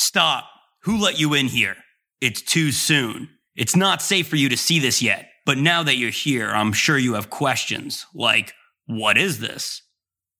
Stop. Who let you in here? It's too soon. It's not safe for you to see this yet. But now that you're here, I'm sure you have questions like, what is this?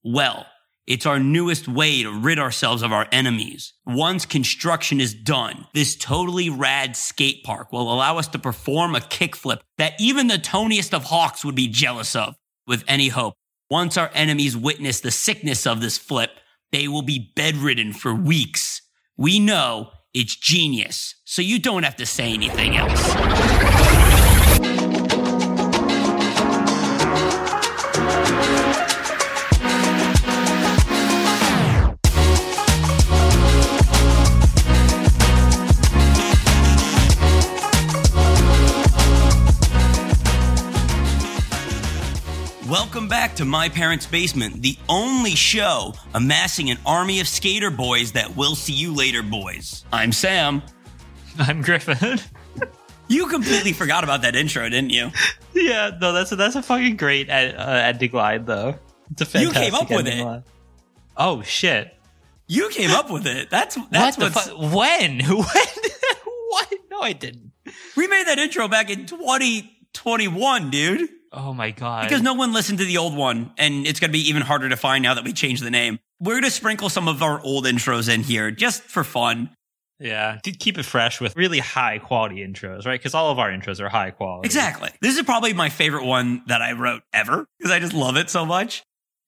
Well, it's our newest way to rid ourselves of our enemies. Once construction is done, this totally rad skate park will allow us to perform a kickflip that even the toniest of hawks would be jealous of. With any hope, once our enemies witness the sickness of this flip, they will be bedridden for weeks. We know it's genius, so you don't have to say anything else. Back to My Parents' Basement, the only show amassing an army of skater boys that will see you later, boys. I'm Sam. I'm Griffin. You completely forgot about that intro, didn't you? yeah, no, that's a, that's a fucking great ed, uh, ending line, though. It's a You came up with it. line. Oh shit! You came up with it. That's that's what the what's- fuck? When? When? what? No, I didn't. we made that intro back in 2021, dude. Oh my god! Because no one listened to the old one, and it's going to be even harder to find now that we changed the name. We're going to sprinkle some of our old intros in here just for fun. yeah, to keep it fresh with really high quality intros, right? Because all of our intros are high quality. Exactly. This is probably my favorite one that I wrote ever because I just love it so much.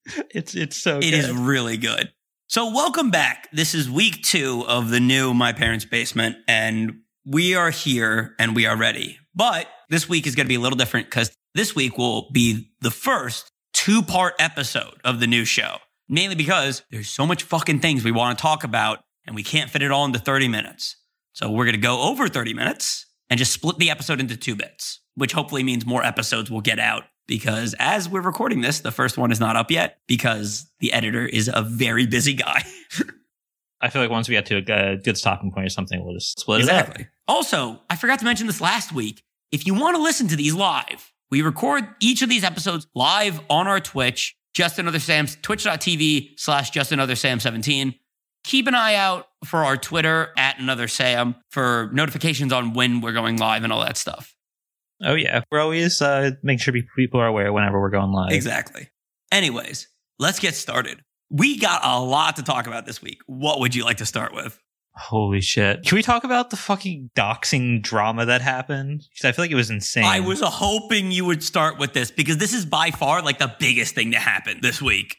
It's it's so It good. is really good. So, welcome back. This is week two of the new My Parents' Basement, and we are here and we are ready. But this week is going to be a little different because this week will be the first two part episode of the new show. Mainly because there's so much fucking things we want to talk about and we can't fit it all into 30 minutes. So, we're going to go over 30 minutes and just split the episode into two bits, which hopefully means more episodes will get out because as we're recording this, the first one is not up yet because the editor is a very busy guy. I feel like once we get to a good, stopping point or something, we'll just split it up. exactly. Also, I forgot to mention this last week. If you want to listen to these live, we record each of these episodes live on our Twitch, Just Another Sam's, twitch.tv slash Just Another Sam 17. Keep an eye out for our Twitter at Another Sam for notifications on when we're going live and all that stuff. Oh yeah, we're always uh, make sure people are aware whenever we're going live. Exactly. Anyways, let's get started. We got a lot to talk about this week. What would you like to start with? Holy shit! Can we talk about the fucking doxing drama that happened? Because I feel like it was insane. I was hoping you would start with this because this is by far like the biggest thing to happen this week.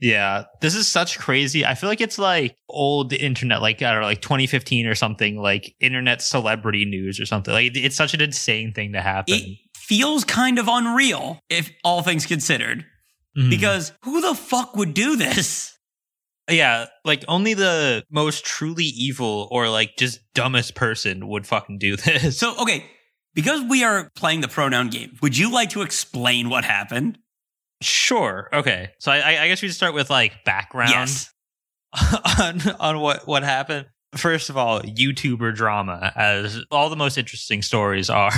Yeah, this is such crazy. I feel like it's like old internet, like I don't know, like 2015 or something, like internet celebrity news or something. Like it's such an insane thing to happen. It feels kind of unreal if all things considered Mhm. because who the fuck would do this? Yeah, like only the most truly evil or like just dumbest person would fucking do this. So, okay, because we are playing the pronoun game, would you like to explain what happened? Sure. Okay. So I, I guess we should start with like background. Yes. on on what what happened. First of all, YouTuber drama, as all the most interesting stories are.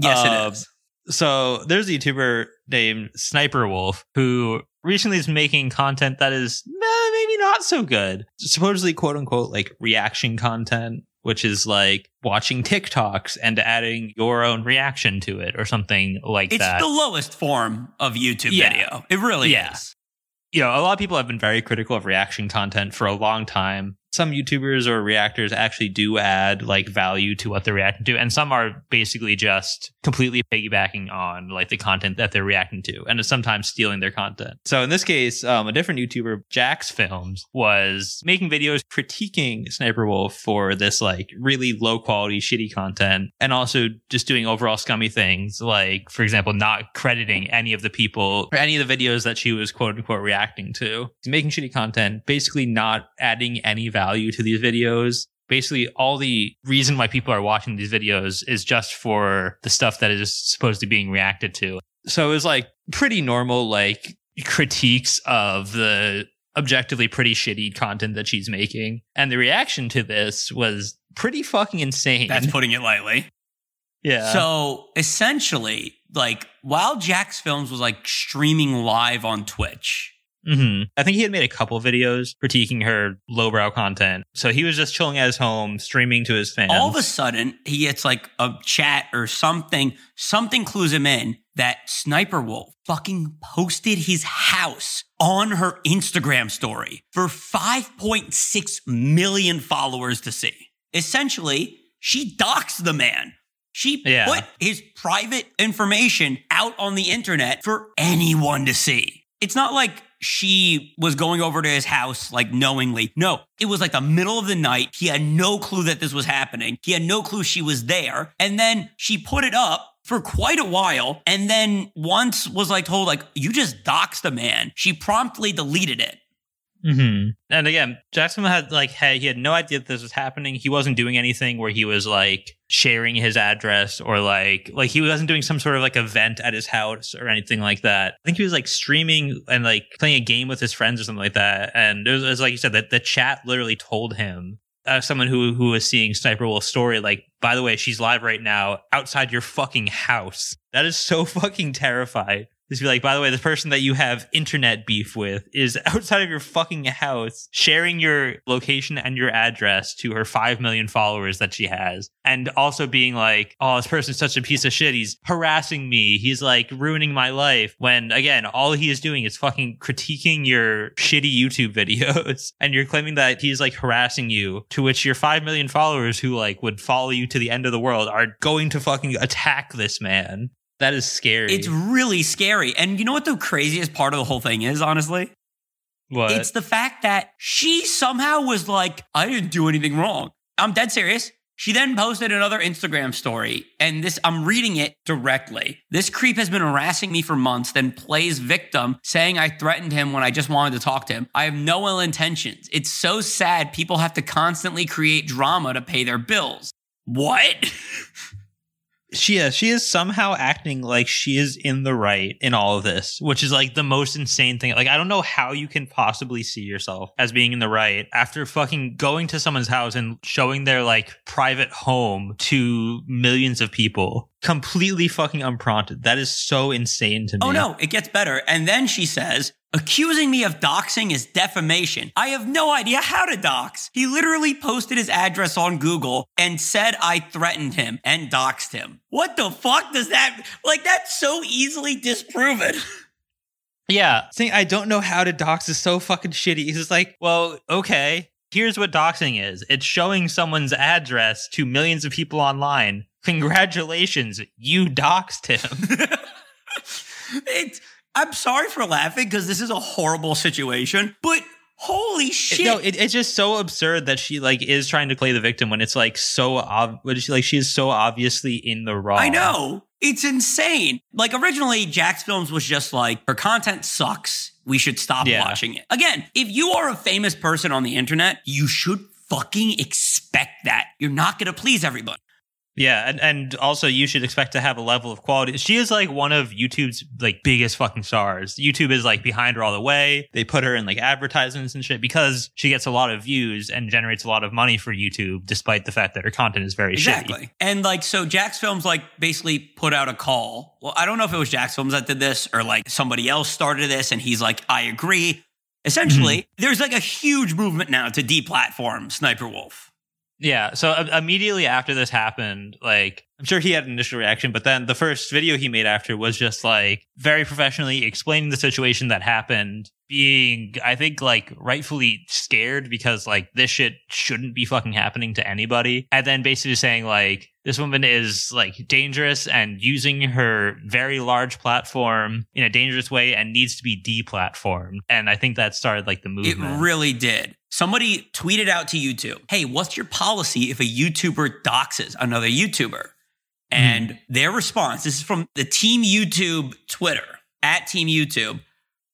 Yes, Uh, it is. so there's a YouTuber named Sniper Wolf who recently is making content that is eh, maybe not so good. Supposedly, quote unquote, like reaction content, which is like watching TikToks and adding your own reaction to it or something like It's that. the lowest form of YouTube Yeah. video. It really Yeah. is. you know, a lot of people have been very critical of reaction content for a long time. Some YouTubers or reactors actually do add like value to what they're reacting to, and some are basically just completely piggybacking on like the content that they're reacting to, and sometimes stealing their content. So in this case, um, a different YouTuber, JacksFilms, was making videos critiquing Sniper Wolf for this like really low quality, shitty content, and also just doing overall scummy things, like for example, not crediting any of the people or any of the videos that she was quote unquote reacting to. Making shitty content, basically not adding any value to these videos. Basically, all the reason why people are watching these videos is just for the stuff that is supposed to be being reacted to. So it was like pretty normal, like critiques of the objectively pretty shitty content that she's making. And the reaction to this was pretty fucking insane. That's putting it lightly. yeah. So essentially, like while JacksFilms was like streaming live on Twitch, hmm I think he had made a couple videos critiquing her lowbrow content. So he was just chilling at his home, streaming to his fans. All of a sudden, he gets like a chat or something. Something clues him in that Sniper Wolf fucking posted his house on her Instagram story for 5.6 million followers to see. Essentially, she docks the man. She Yeah. put his private information out on the internet for anyone to see. It's not like she was going over to his house like knowingly. No, it was like the middle of the night. He had no clue that this was happening. He had no clue she was there. And then she put it up for quite a while. And then once was like told, like, you just doxed a man. She promptly deleted it. Hmm And again, Jackson had like, hey, he had no idea that this was happening. He wasn't doing anything where he was like sharing his address or like like he wasn't doing some sort of like event at his house or anything like that. I think he was like streaming and like playing a game with his friends or something like that. And it was, it was like you said that the chat literally told him. As someone who who was seeing Sniper Wolf's story, like, by the way, she's live right now outside your fucking house. That is so fucking terrifying. Just be like, by the way, the person that you have internet beef with is outside of your fucking house, sharing your location and your address to her 5 million followers that she has. And also being like, oh, this person's such a piece of shit. He's harassing me. He's like ruining my life. When again, all he is doing is fucking critiquing your shitty YouTube videos. And you're claiming that he's like harassing you, to which your 5 million followers who like would follow you to the end of the world are going to fucking attack this man. That is scary. It's really scary. And you know what the craziest part of the whole thing is, honestly? what? It's the fact that she somehow was like, I didn't do anything wrong. I'm dead serious. She then posted another Instagram story, and this I'm reading it directly. This creep has been harassing me for months, then plays victim, saying I threatened him when I just wanted to talk to him. I have no ill intentions. It's so sad people have to constantly create drama to pay their bills. What? she is she is somehow acting like she is in the right in all of this which is like the most insane thing. Like i don't know how you can possibly see yourself as being in the right after fucking going to someone's house and showing their like private home to millions of people completely fucking unprompted that is so insane to me Oh no, it gets better. And then she says, accusing me of doxing is defamation. I have no idea how to dox. He literally posted his address on Google and said I threatened him and doxed him. What the fuck does that, like, that's so easily disproven. Yeah. Saying I don't know how to dox is so fucking shitty. He's just like, well, okay. Here's what doxing is. It's showing someone's address to millions of people online. Congratulations, you doxed him. it's, I'm sorry for laughing because this is a horrible situation, but holy shit. no, it, it's just so absurd that she like is trying to play the victim when it's like so ob- when she, like she is so obviously in the wrong. I know. It's insane. Like originally, JacksFilms was just like, her content sucks. We should stop Yeah. watching it. Again, if you are a famous person on the internet, you should fucking expect that. You're not going to please everybody. Yeah, and, and also you should expect to have a level of quality. She is like one of YouTube's like biggest fucking stars. YouTube is like behind her all the way. They put her in like advertisements and shit because she gets a lot of views and generates a lot of money for YouTube, despite the fact that her content is very shitty. Exactly. And like, so JacksFilms like basically put out a call. Well, I don't know if it was JacksFilms that did this or like somebody else started this and he's like, I agree. Essentially, mm-hmm. there's like a huge movement now to deplatform Sniper Wolf. Yeah. So uh, immediately after this happened, like I'm sure he had an initial reaction, but then the first video he made after was just like very professionally explaining the situation that happened, being I think like rightfully scared because like this shit shouldn't be fucking happening to anybody, and then basically saying like this woman is like dangerous and using her very large platform in a dangerous way and needs to be deplatformed. And I think that started like the movement. It really did. Somebody tweeted out to YouTube, hey, what's your policy if a YouTuber doxes another YouTuber? And their response this is from the Team YouTube Twitter at Team YouTube.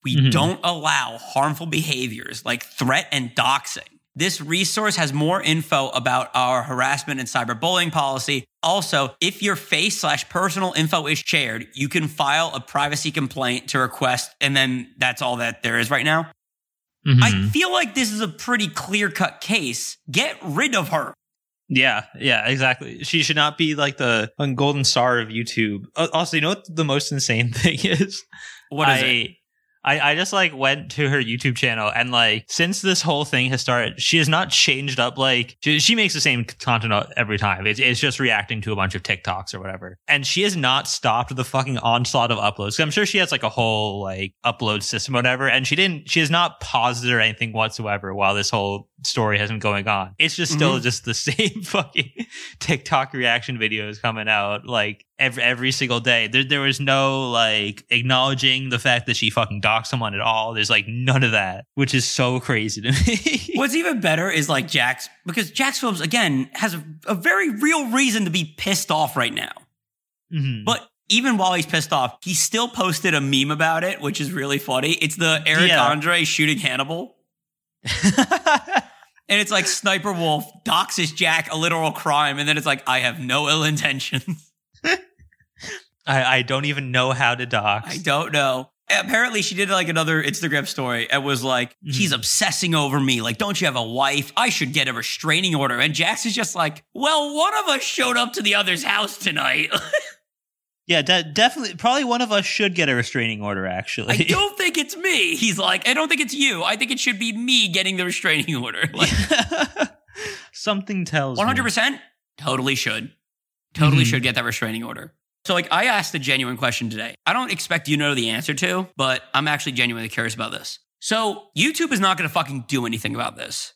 We Mhm. don't allow harmful behaviors like threat and doxing. This resource has more info about our harassment and cyberbullying policy. Also, if your face slash personal info is shared, you can file a privacy complaint to request, and then that's all that there is right now. Mhm. I feel like this is a pretty clear cut case. Get rid of her. Yeah, yeah, exactly. She should not be like the golden star of YouTube. Also, you know what the most insane thing is? What is I, it? I, I just like went to her YouTube channel and like since this whole thing has started, she has not changed up. Like she, she makes the same content every time. It's, it's just reacting to a bunch of TikToks or whatever. And she has not stopped the fucking onslaught of uploads. I'm sure she has like a whole like upload system or whatever. And she didn't, she has not paused it or anything whatsoever while this whole story has been going on. It's just still mm-hmm. just the same fucking TikTok reaction videos coming out like every every single day. There there was no like acknowledging the fact that she fucking doxed someone at all. There's like none of that, which is so crazy to me. What's even better is like Jax because JacksFilms again has a, a very real reason to be pissed off right now. Mm-hmm. But even while he's pissed off, he still posted a meme about it, which is really funny. It's the Eric yeah. Andre shooting Hannibal. and it's like Sniper Wolf doxes Jack a literal crime, and then it's like, I have no ill intentions. I, I don't even know how to dox. I don't know. Apparently, she did like another Instagram story and was like, mm-hmm. he's obsessing over me. Like, don't you have a wife? I should get a restraining order. And Jax is just like, well, one of us showed up to the other's house tonight. Yeah, de- definitely. Probably one of us should get a restraining order. Actually, I don't think it's me. He's like, I don't think it's you. I think it should be me getting the restraining order. Like, Something tells. One hundred percent. Totally should. Totally mm-hmm. should get that restraining order. So, like, I asked a genuine question today. I don't expect you to know the answer to, but I'm actually genuinely curious about this. So, YouTube is not going to fucking do anything about this,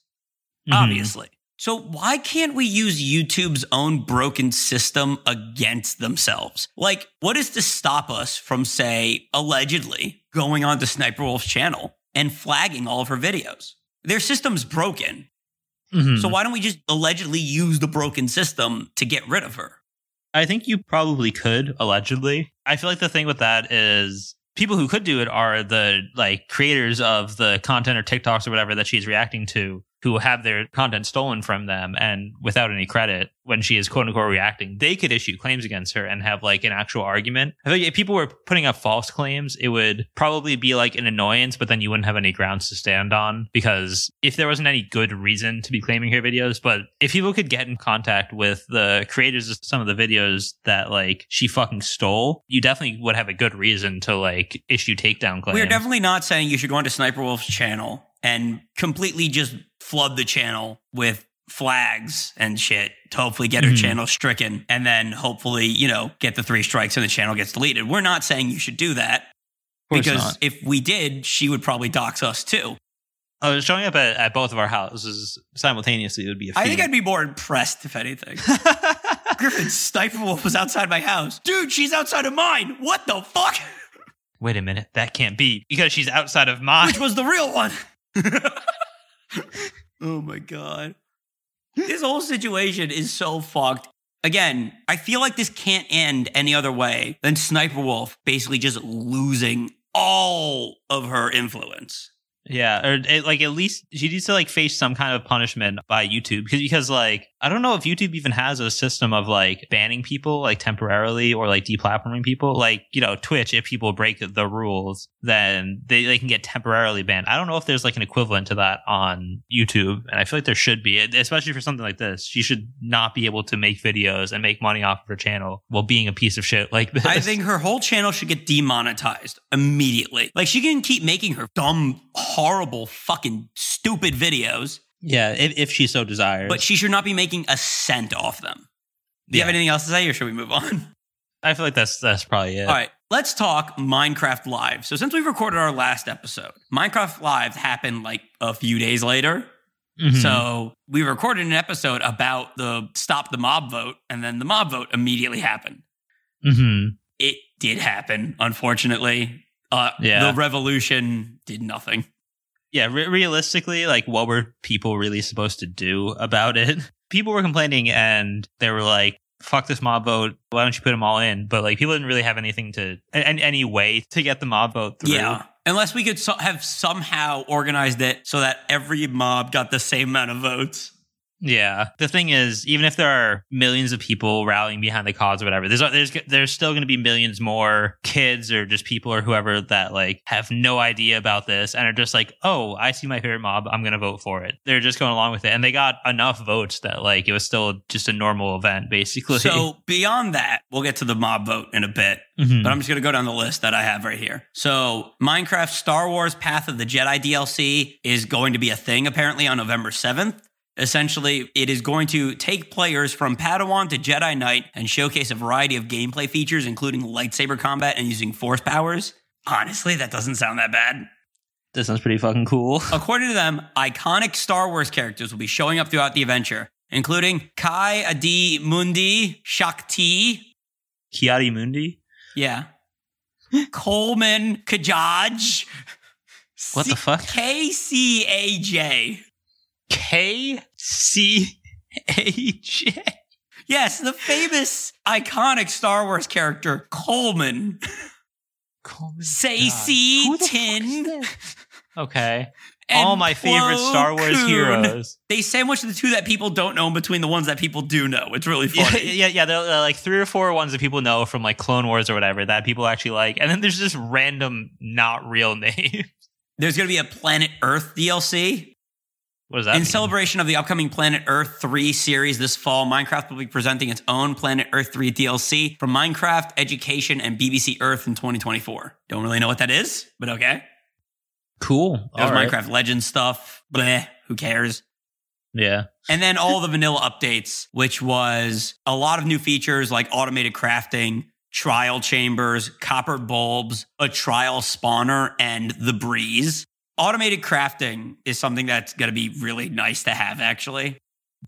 mm-hmm. obviously. So why can't we use YouTube's own broken system against themselves? Like, what is to stop us from, say, allegedly going onto Sniper Wolf's channel and flagging all of her videos? Their system's broken. Mm-hmm. So why don't we just allegedly use the broken system to get rid of her? I think you probably could, allegedly. I feel like the thing with that is people who could do it are the like creators of the content or TikToks or whatever that she's reacting to who have their content stolen from them and without any credit when she is quote unquote reacting, they could issue claims against her and have like an actual argument. I think if people were putting up false claims, it would probably be like an annoyance, but then you wouldn't have any grounds to stand on because if there wasn't any good reason to be claiming her videos, but if people could get in contact with the creators of some of the videos that like she fucking stole, you definitely would have a good reason to like issue takedown claims. We're definitely not saying you should go onto Sniper Wolf's channel and completely just flood the channel with flags and shit to hopefully get her mm-hmm. channel stricken and then hopefully, you know, get the three strikes and the channel gets deleted. We're not saying you should do that because not. if we did, she would probably dox us too. Oh, showing up at, at, both of our houses simultaneously would be a feat. I think I'd be more impressed if anything. Griffin Sniper Wolf was outside my house. Dude, she's outside of mine. What the fuck? Wait a minute. That can't be because she's outside of mine. Which was the real one. oh my god. This whole situation is so fucked. Again, I feel like this can't end any other way than Sniper Wolf basically just losing all of her influence. Yeah, or it, like at least she needs to like face some kind of punishment by YouTube because because like I don't know if YouTube even has a system of like banning people like temporarily or like deplatforming people. Like you know Twitch, if people break the rules, then they they can get temporarily banned. I don't know if there's like an equivalent to that on YouTube, and I feel like there should be, especially for something like this. She should not be able to make videos and make money off of her channel while being a piece of shit like this. I think her whole channel should get demonetized immediately. Like she can keep making her dumb horrible, fucking stupid videos. Yeah, if, if she so desires. But she should not be making a cent off them. Do you yeah. have anything else to say, or should we move on? I feel like that's that's probably it. All right, let's talk Minecraft Live. So since we recorded our last episode, Minecraft Live happened like a few days later. Mm-hmm. So we recorded an episode about the stop the mob vote, and then the mob vote immediately happened. Mm-hmm. It did happen, unfortunately. Uh, yeah. The revolution did nothing yeah, re- realistically, like what were people really supposed to do about it? People were complaining and they were like, fuck this mob vote. Why don't you put them all in? But like people didn't really have anything to, any, any way to get the mob vote through. Yeah. Unless we could so- have somehow organized it so that every mob got the same amount of votes. Yeah. The thing is, even if there are millions of people rallying behind the cause or whatever, there's there's there's still going to be millions more kids or just people or whoever that like have no idea about this and are just like, "Oh, I see my favorite mob, I'm going to vote for it." They're just going along with it and they got enough votes that like it was still just a normal event basically. So, beyond that, we'll get to the mob vote in a bit. Mhm. But I'm just going to go down the list that I have right here. So, Minecraft Star Wars Path of the Jedi DLC is going to be a thing apparently on November 7th. Essentially, it is going to take players from Padawan to Jedi Knight and showcase a variety of gameplay features, including lightsaber combat and using force powers. Honestly, that doesn't sound that bad. This sounds pretty fucking cool. According to them, iconic Star Wars characters will be showing up throughout the adventure, including Ki-Adi-Mundi, Shakti, Ki-Adi-Mundi? Yeah. Coleman Kajaj. What the fuck? KCAJ. K C A J. Yes, the famous iconic Star Wars character Coleman. Say C Tin. Okay. and All my favorite Plo Star Wars Koon. heroes. They sandwich the two that people don't know in between the ones that people do know. It's really Yeah, funny. yeah, yeah. There are like three or four ones that people know from like Clone Wars or whatever that people actually like, and then there's just random not real names. There's going to be a Planet Earth DLC. What does that In mean? celebration of the upcoming Planet Earth 3 series this fall, Minecraft will be presenting its own Planet Earth 3 DLC from Minecraft Education and BBC Earth in 2024. Don't really know what that is, but okay. cool. There's All right. Minecraft Legends stuff. Bleh, who cares? Yeah. And then all the vanilla updates, which was a lot of new features like automated crafting, trial chambers, copper bulbs, a trial spawner, and the breeze. Automated crafting is something that's going to be really nice to have, actually.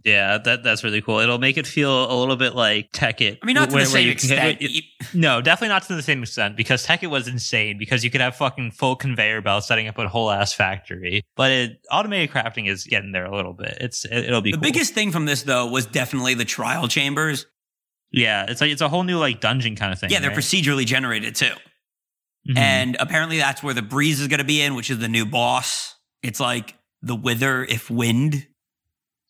Yeah, that that's really cool. It'll make it feel a little bit like Tekkit. I mean, not to where- the same you can extent. No, definitely not to the same extent because Tekkit was insane because you could have fucking full conveyor belts setting up a whole ass factory. But it, automated crafting is getting there a little bit. It's it, will be The cool. biggest thing from this though was definitely the trial chambers. Yeah, it's like it's a whole new like dungeon kind of thing. Yeah, they're right? procedurally generated too. Mhm. And apparently that's where the breeze is going to be in, which is the new boss. It's like the wither if wind.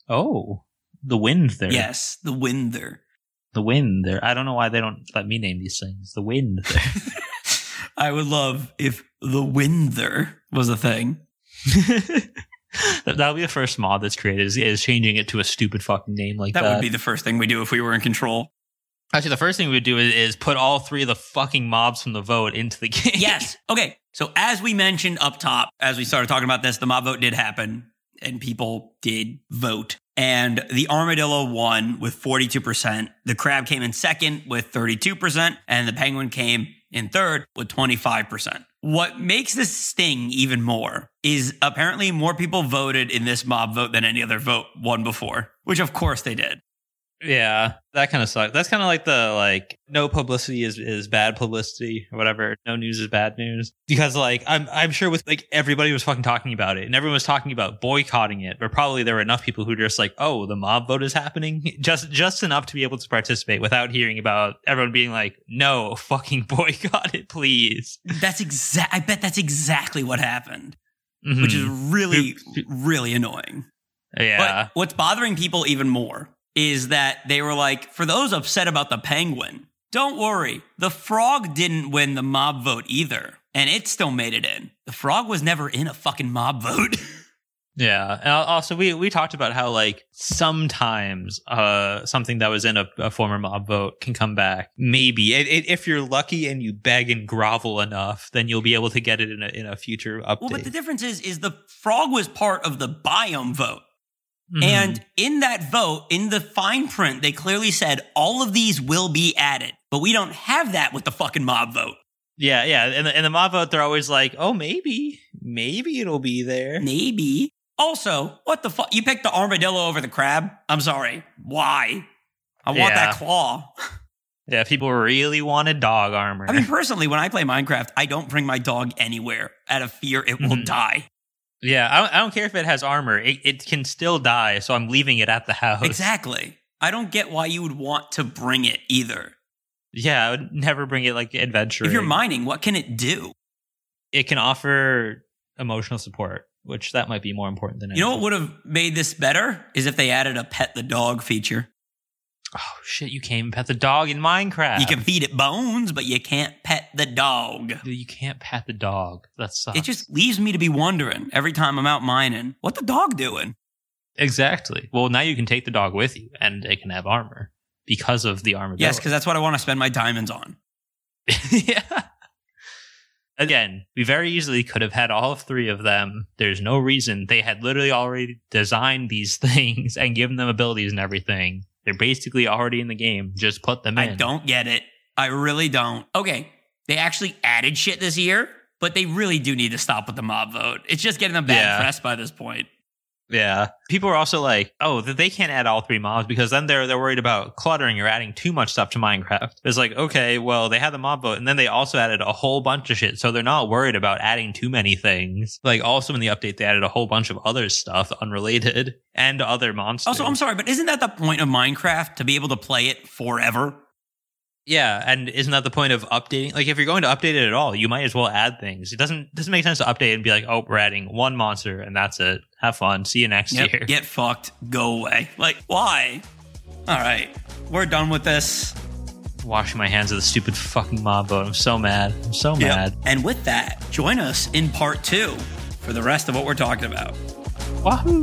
oh, the wind there. Yes, the wind there. the wind there. I don't know why they don't let me name these things. The wind there. I would love if the wither was a thing. that that'll be the first mod that's created is, is changing it to a stupid fucking name like That that. would be the first thing we do if we were in control. Actually, the first thing we would do is, is put all three of the fucking mobs from the vote into the game. Yes. Okay. So as we mentioned up top, as we started talking about this, the mob vote did happen and people did vote. And the armadillo won with 42%. The crab came in second with 32%. And the penguin came in third with 25%. What makes this sting even more is apparently more people voted in this mob vote than any other vote won before, which of course they did. Yeah, that kind of sucks. That's kind of like the like no publicity is is bad publicity or whatever. No news is bad news because like I'm I'm sure with like everybody was fucking talking about it and everyone was talking about boycotting it, but probably there were enough people who were just like, oh, the mob vote is happening, just just enough to be able to participate without hearing about everyone being like, no, fucking boycott it, please. That's exact. I bet that's exactly what happened, Mhm. which is really, really annoying. yeah, But what's bothering people even more is that they were like, for those upset about the penguin, don't worry. The frog didn't win the mob vote either, and it still made it in. The frog was never in a fucking mob vote. Yeah, and also we we talked about how like sometimes uh something that was in a, a former mob vote can come back. Maybe it, it, if you're lucky and you beg and grovel enough, then you'll be able to get it in a in a future update. well, but the difference is, is the frog was part of the biome vote. Mhm. And in that vote, in the fine print, they clearly said all of these will be added. But we don't have that with the fucking mob vote. yeah, yeah, and the, and the mob vote they're always like, oh, maybe, maybe it'll be there. Maybe. Also, what the fuck? You picked the armadillo over the crab? I'm sorry. Why? I want Yeah. that claw. Yeah, people really wanted dog armor. I mean, personally, when I play Minecraft, I don't bring my dog anywhere out of fear it will Mhm. die. Yeah, I don't, I don't care if it has armor; it, it can still die. So I'm leaving it at the house. Exactly. I don't get why you would want to bring it either. Yeah, I would never bring it like adventure. If you're mining, what can it do? it can offer emotional support. which that might be more important than You know what would have made this better is if they added a pet the dog feature. Oh shit! You can't even pet the dog in Minecraft. You can feed it bones, but you can't pet the dog. You can't pet the dog. That sucks. It just leaves me to be wondering every time I'm out mining, what the dog doing? exactly. Well, now you can take the dog with you, and it can have armor because of the armor. Yes, because that's what I want to spend my diamonds on. yeah. Again, we very easily could have had all three of them. There's no reason. They had literally already designed these things and given them abilities and everything. They're basically already in the game. Just put them in. I don't get it. I really don't. Okay, they actually added shit this year, but they really do need to stop with the mob vote. It's just getting them bad Yeah. press by this point. Yeah. People are also like, oh, they can't add all three mobs because then they're they're worried about cluttering or adding too much stuff to Minecraft. It's like, okay, well, they had the mob vote and then they also added a whole bunch of shit. So they're not worried about adding too many things. Like also in the update they added a whole bunch of other stuff unrelated and other monsters. Also, I'm sorry, but isn't that the point of Minecraft to be able to play it forever? Yeah, and isn't that the point of updating? Like, if you're going to update it at all, you might as well add things. It doesn't doesn't make sense to update and be like, oh, we're adding one monster and that's it. Have fun. See you next Yep, year. Get fucked. Go away. Like, why? All right, we're done with this. Washing my hands of the stupid fucking mob vote. I'm so mad. I'm so Yep. mad. And with that, join us in part two for the rest of what we're talking about. Wahoo!